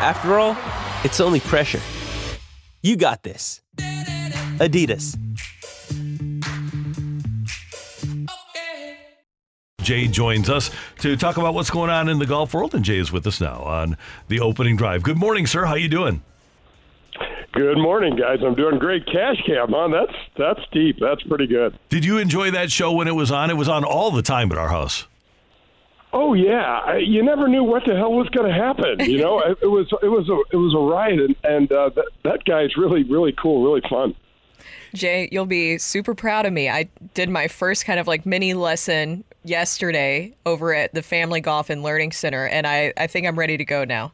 After all, it's only pressure. You got this. Adidas. Jay joins us to talk about what's going on in the golf world, and Jay is with us now on the opening drive. Good morning, sir. How you doing? Good morning, guys. I'm doing great. Cash Cab, huh? That's that's deep. That's pretty good. Did you enjoy that show when it was on? It was on all the time at our house. Oh yeah, I, you never knew what the hell was going to happen. You know, it, it was it was a it was a riot, and, and uh, that that guy's really really cool, really fun. Jay, you'll be super proud of me. I did my first kind of like mini lesson yesterday over at the Family Golf and Learning Center, and I, I think I'm ready to go now.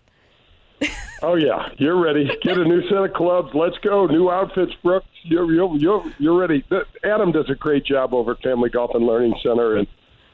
oh yeah, you're ready. Get a new set of clubs. Let's go. New outfits, Brooks. You're you're you're, you're ready. Adam does a great job over at Family Golf and Learning Center, and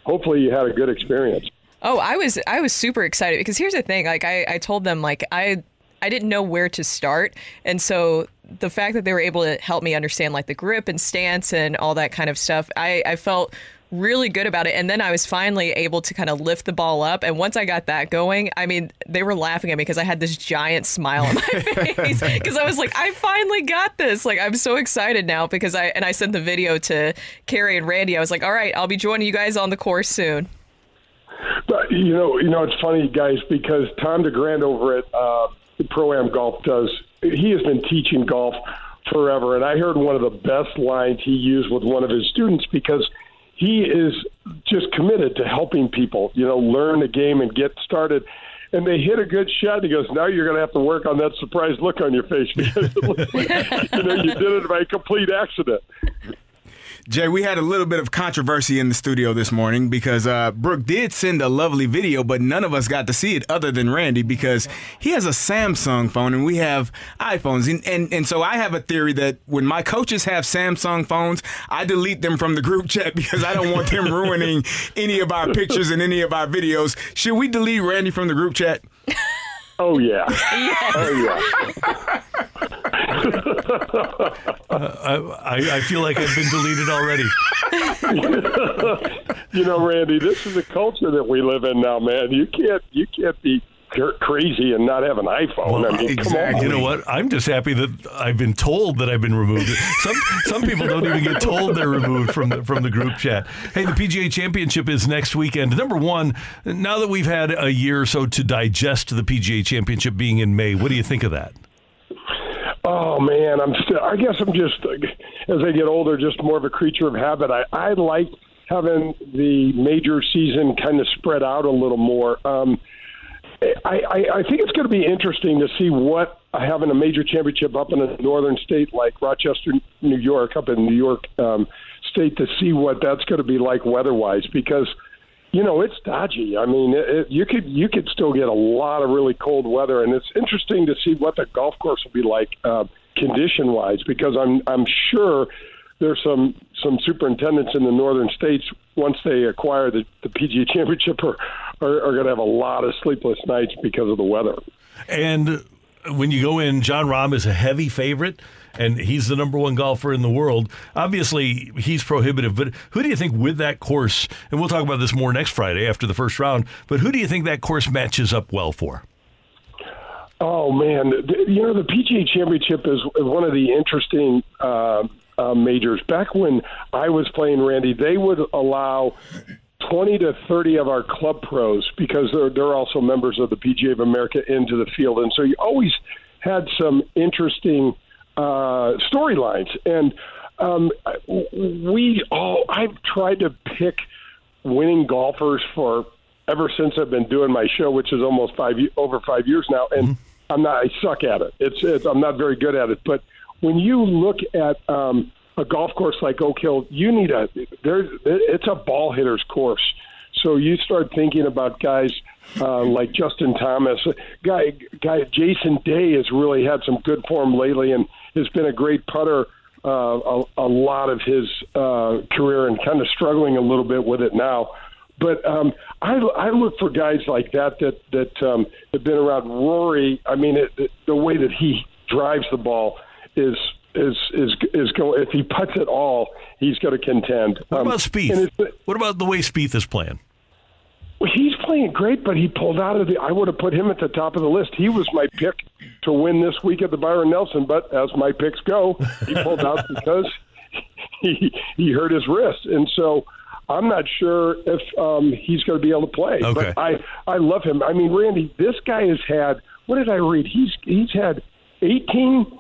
hopefully you had a good experience. Oh, I was I was super excited because here's the thing. Like I, I told them like I I didn't know where to start, and so the fact that they were able to help me understand like the grip and stance and all that kind of stuff, I, I felt really good about it. And then I was finally able to kind of lift the ball up. And once I got that going, I mean, they were laughing at me because I had this giant smile on my face because I was like, I finally got this. Like, I'm so excited now because I, and I sent the video to Carey and Randy. I was like, all right, I'll be joining you guys on the course soon. But, you know, you know, it's funny, guys, because Tom DeGrand over at uh, Pro Am Golf does, he has been teaching golf forever. And I heard one of the best lines he used with one of his students because – he is just committed to helping people, you know, learn the game and get started. And they hit a good shot. And he goes, "Now you're going to have to work on that surprised look on your face because you know you did it by complete accident." Jay, we had a little bit of controversy in the studio this morning because uh, Brooke did send a lovely video, but none of us got to see it other than Randy because he has a Samsung phone and we have iPhones. And, and, and so I have a theory that when my coaches have Samsung phones, I delete them from the group chat because I don't want them ruining any of our pictures and any of our videos. Should we delete Randy from the group chat? Oh yeah. Yes. Oh yeah. Uh, I, I feel like I've been deleted already. you know, Randy, this is the culture that we live in now, man. You can't you can't be crazy and not have an iPhone. Well, I mean, exactly. You know what? I'm just happy that I've been told that I've been removed. Some some people don't even get told they're removed from the, from the group chat. Hey, the PGA Championship is next weekend. Number one, now that we've had a year or so to digest the PGA Championship being in May, what do you think of that? Oh man, I'm still. I guess I'm just as I get older, just more of a creature of habit. I I like having the major season kind of spread out a little more. Um, I, I, I think it's going to be interesting to see what having a major championship up in a northern state like Rochester, New York, up in New York um, State, to see what that's going to be like weather-wise, because you know it's dodgy. I mean, it, it, you could you could still get a lot of really cold weather, and it's interesting to see what the golf course will be like uh, condition-wise, because I'm I'm sure there's some some superintendents in the northern states once they acquire the, the PGA Championship are are, are going to have a lot of sleepless nights because of the weather. And when you go in, Jon Rahm is a heavy favorite, and he's the number one golfer in the world. Obviously, he's prohibitive, but who do you think with that course? And we'll talk about this more next Friday after the first round. But who do you think that course matches up well for? Oh man, you know the PGA Championship is one of the interesting uh, uh, majors. Back when I was playing, Randy, they would allow 20 to 30 of our club pros because they're they're also members of the PGA of America into the field, and so you always had some interesting uh, storylines. And um, we all I've tried to pick winning golfers for ever since I've been doing my show, which is almost five over five years now, and mm-hmm. I'm not I suck at it. It's, it's I'm not very good at it, but when you look at um, a golf course like Oak Hill, you need a there's it's a ball hitter's course So you start thinking about guys uh, like Justin Thomas, guy guy Jason Day has really had some good form lately and has been a great putter. Uh, a, a lot of his uh, career and kind of struggling a little bit with it now. But um, I, I look for guys like that that that um, have been around. Rory, I mean, it, the way that he drives the ball is is is is going. If he puts it all, he's going to contend. What um, about Spieth? What about the way Spieth is playing? Well, he's playing great, but he pulled out of the. I would have put him at the top of the list. He was my pick to win this week at the Byron Nelson, but as my picks go, he pulled out because he he hurt his wrist, and so I'm not sure if um, he's going to be able to play. Okay. But I I love him. I mean, Randy, this guy has had. What did I read? He's he's had 18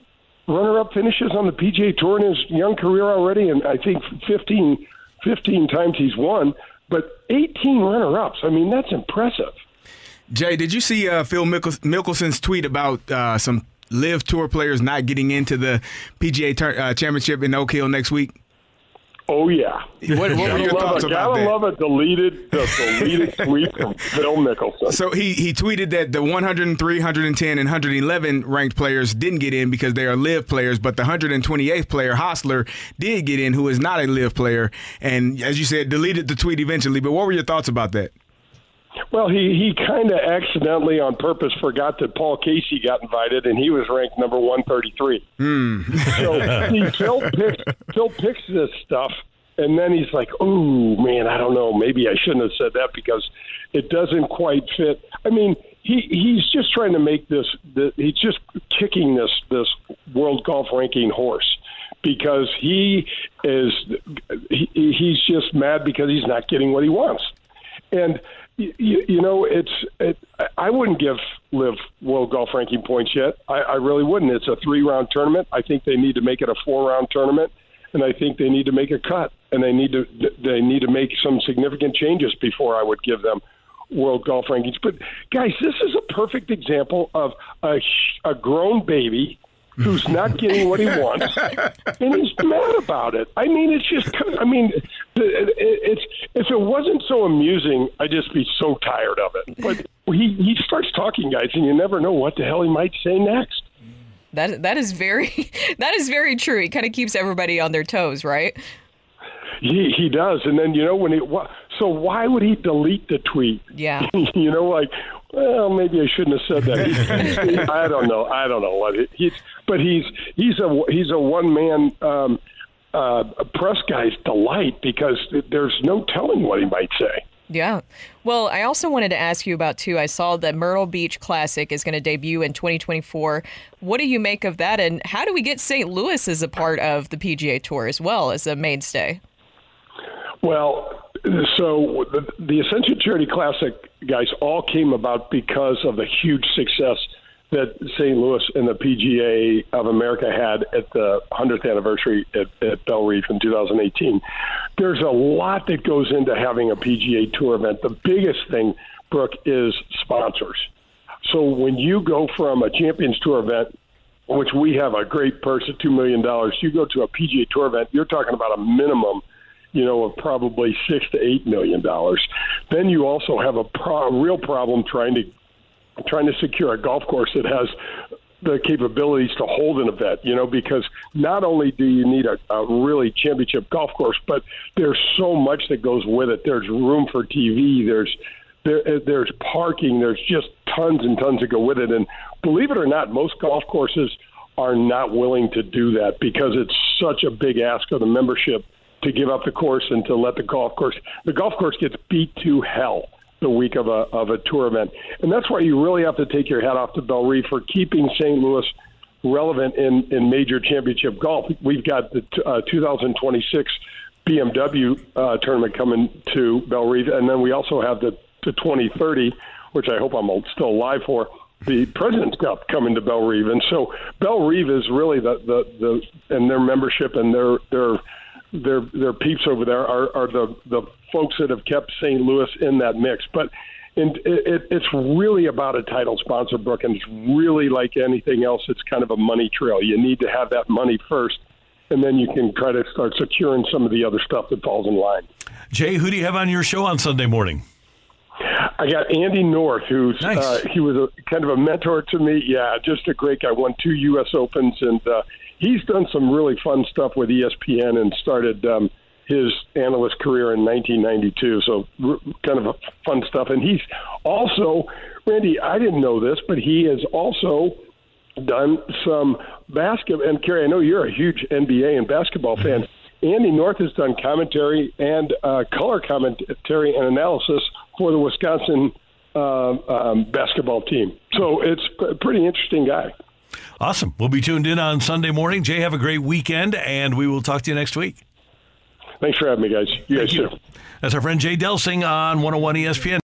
runner-up finishes on the PGA Tour in his young career already, and I think 15, 15 times he's won. But 18 runner-ups. I mean, that's impressive. Jay, did you see uh, Phil Mickels- Mickelson's tweet about uh, some LIV Tour players not getting into the PGA ter- uh, Championship in Oak Hill next week? Oh yeah. What, what were your thoughts a, about gotta that? love a deleted, the deleted tweet from Phil Mickelson. So he he tweeted that the 103, 110, and 111 ranked players didn't get in because they are LIV players, but the 128th player Hostler did get in, who is not a LIV player, and as you said, deleted the tweet eventually. But what were your thoughts about that? Well, he he kind of accidentally, on purpose, forgot that Paul Casey got invited, and he was ranked number one thirty three. Hmm. so he, Phil picks Phil picks this stuff, and then he's like, "Oh man, I don't know. Maybe I shouldn't have said that because it doesn't quite fit." I mean, he he's just trying to make this. The, he's just kicking this this world golf ranking horse because he is he, he's just mad because he's not getting what he wants, and you, you know, it's it, I wouldn't give LIV World Golf Ranking points yet. I, I really wouldn't. It's a three round tournament. I think they need to make it a four round tournament, and I think they need to make a cut, and they need to they need to make some significant changes before I would give them World Golf Rankings. But guys, this is a perfect example of a a grown baby who's not getting what he wants, and he's mad about it. I mean, it's just, I mean, it's if it wasn't so amusing, I'd just be so tired of it. But he he starts talking, guys, and you never know what the hell he might say next. That that is very that is very true. He kind of keeps everybody on their toes, right? He he does, and then you know when he so why would he delete the tweet? Yeah, you know, like well, maybe I shouldn't have said that. I don't know. I don't know what he's, but he's he's a he's a one man um, uh, press guy's delight because there's no telling what he might say. Yeah. Well, I also wanted to ask you about too. I saw that Myrtle Beach Classic is going to debut in 2024. What do you make of that, and how do we get St. Louis as a part of the PGA Tour as well as a mainstay? Well, so the, the Ascension Charity Classic guys all came about because of the huge success that St. Louis and the PGA of America had at the 100th anniversary at, at Bellerive in 2018. There's a lot that goes into having a PGA Tour event. The biggest thing, Brooke, is sponsors. So when you go from a Champions Tour event, which we have a great purse of $2 million, you go to a PGA Tour event, you're talking about a minimum – you know, of probably six to eight million dollars. Then you also have a, pro- a real problem trying to trying to secure a golf course that has the capabilities to hold an event, you know, because not only do you need a, a really championship golf course, but there's so much that goes with it. There's room for TV. There's there, uh, there's parking. There's just tons and tons that go with it. And believe it or not, most golf courses are not willing to do that because it's such a big ask of the membership to give up the course and to let the golf course. The golf course gets beat to hell the week of a of a tour event, and that's why you really have to take your hat off to Bellerive for keeping St. Louis relevant in in major championship golf. We've got the uh, 2026 BMW uh, tournament coming to Bellerive, and then we also have the the 2030, which I hope I'm still alive for. The President's Cup coming to Bellerive, and so Bellerive is really the the the and their membership and their their their their peeps over there are, are the the folks that have kept St. Louis in that mix. But and it, it, it's really about a title sponsor, Brooke, and it's really like anything else. It's kind of a money trail. You need to have that money first, and then you can try to start securing some of the other stuff that falls in line. Jay, who do you have on your show on Sunday morning? I got Andy North, who's Nice. uh, he was a, kind of a mentor to me. Yeah, just a great guy. Won two U.S. Opens, and uh, he's done some really fun stuff with ESPN and started um, his analyst career in 1992. So r- kind of fun stuff. And he's also Randy. I didn't know this, but he has also done some basketball. And Carey, I know you're a huge NBA and basketball fan. Andy North has done commentary and uh, color commentary and analysis for the Wisconsin uh, um, basketball team. So it's a pretty interesting guy. Awesome. We'll be tuned in on Sunday morning. Jay, have a great weekend, and we will talk to you next week. Thanks for having me, guys. You guys Thank you. too. That's our friend Jay Delsing on 101 ESPN.